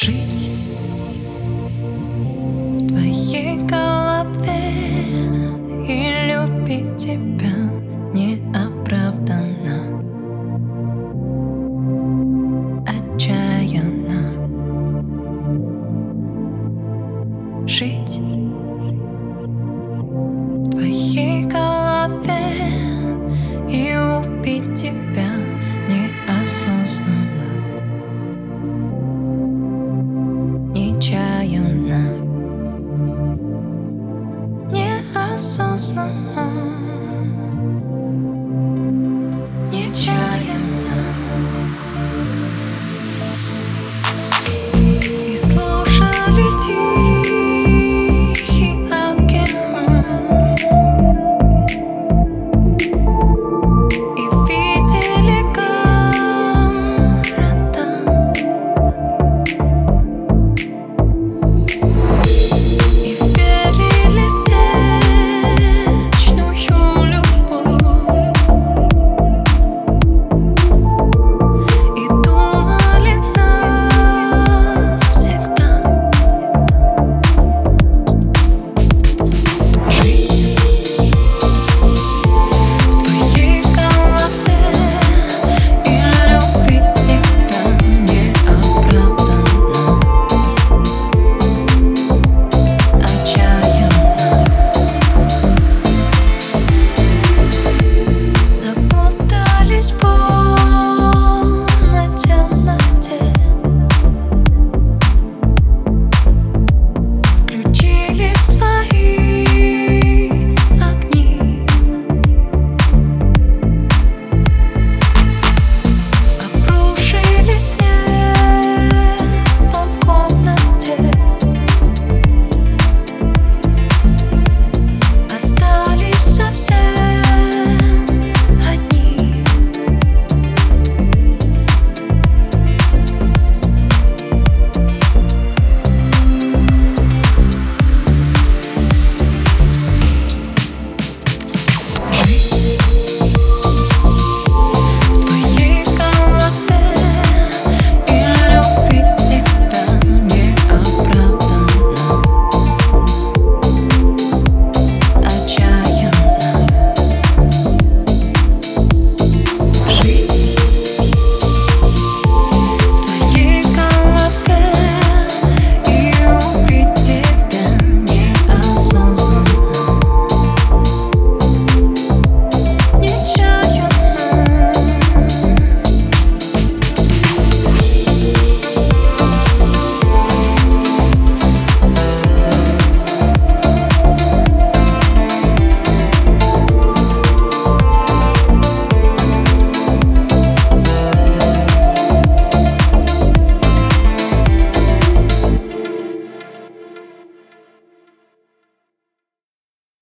жить в твоей голове и любить тебя неоправданно, отчаянно жить. lost not mind.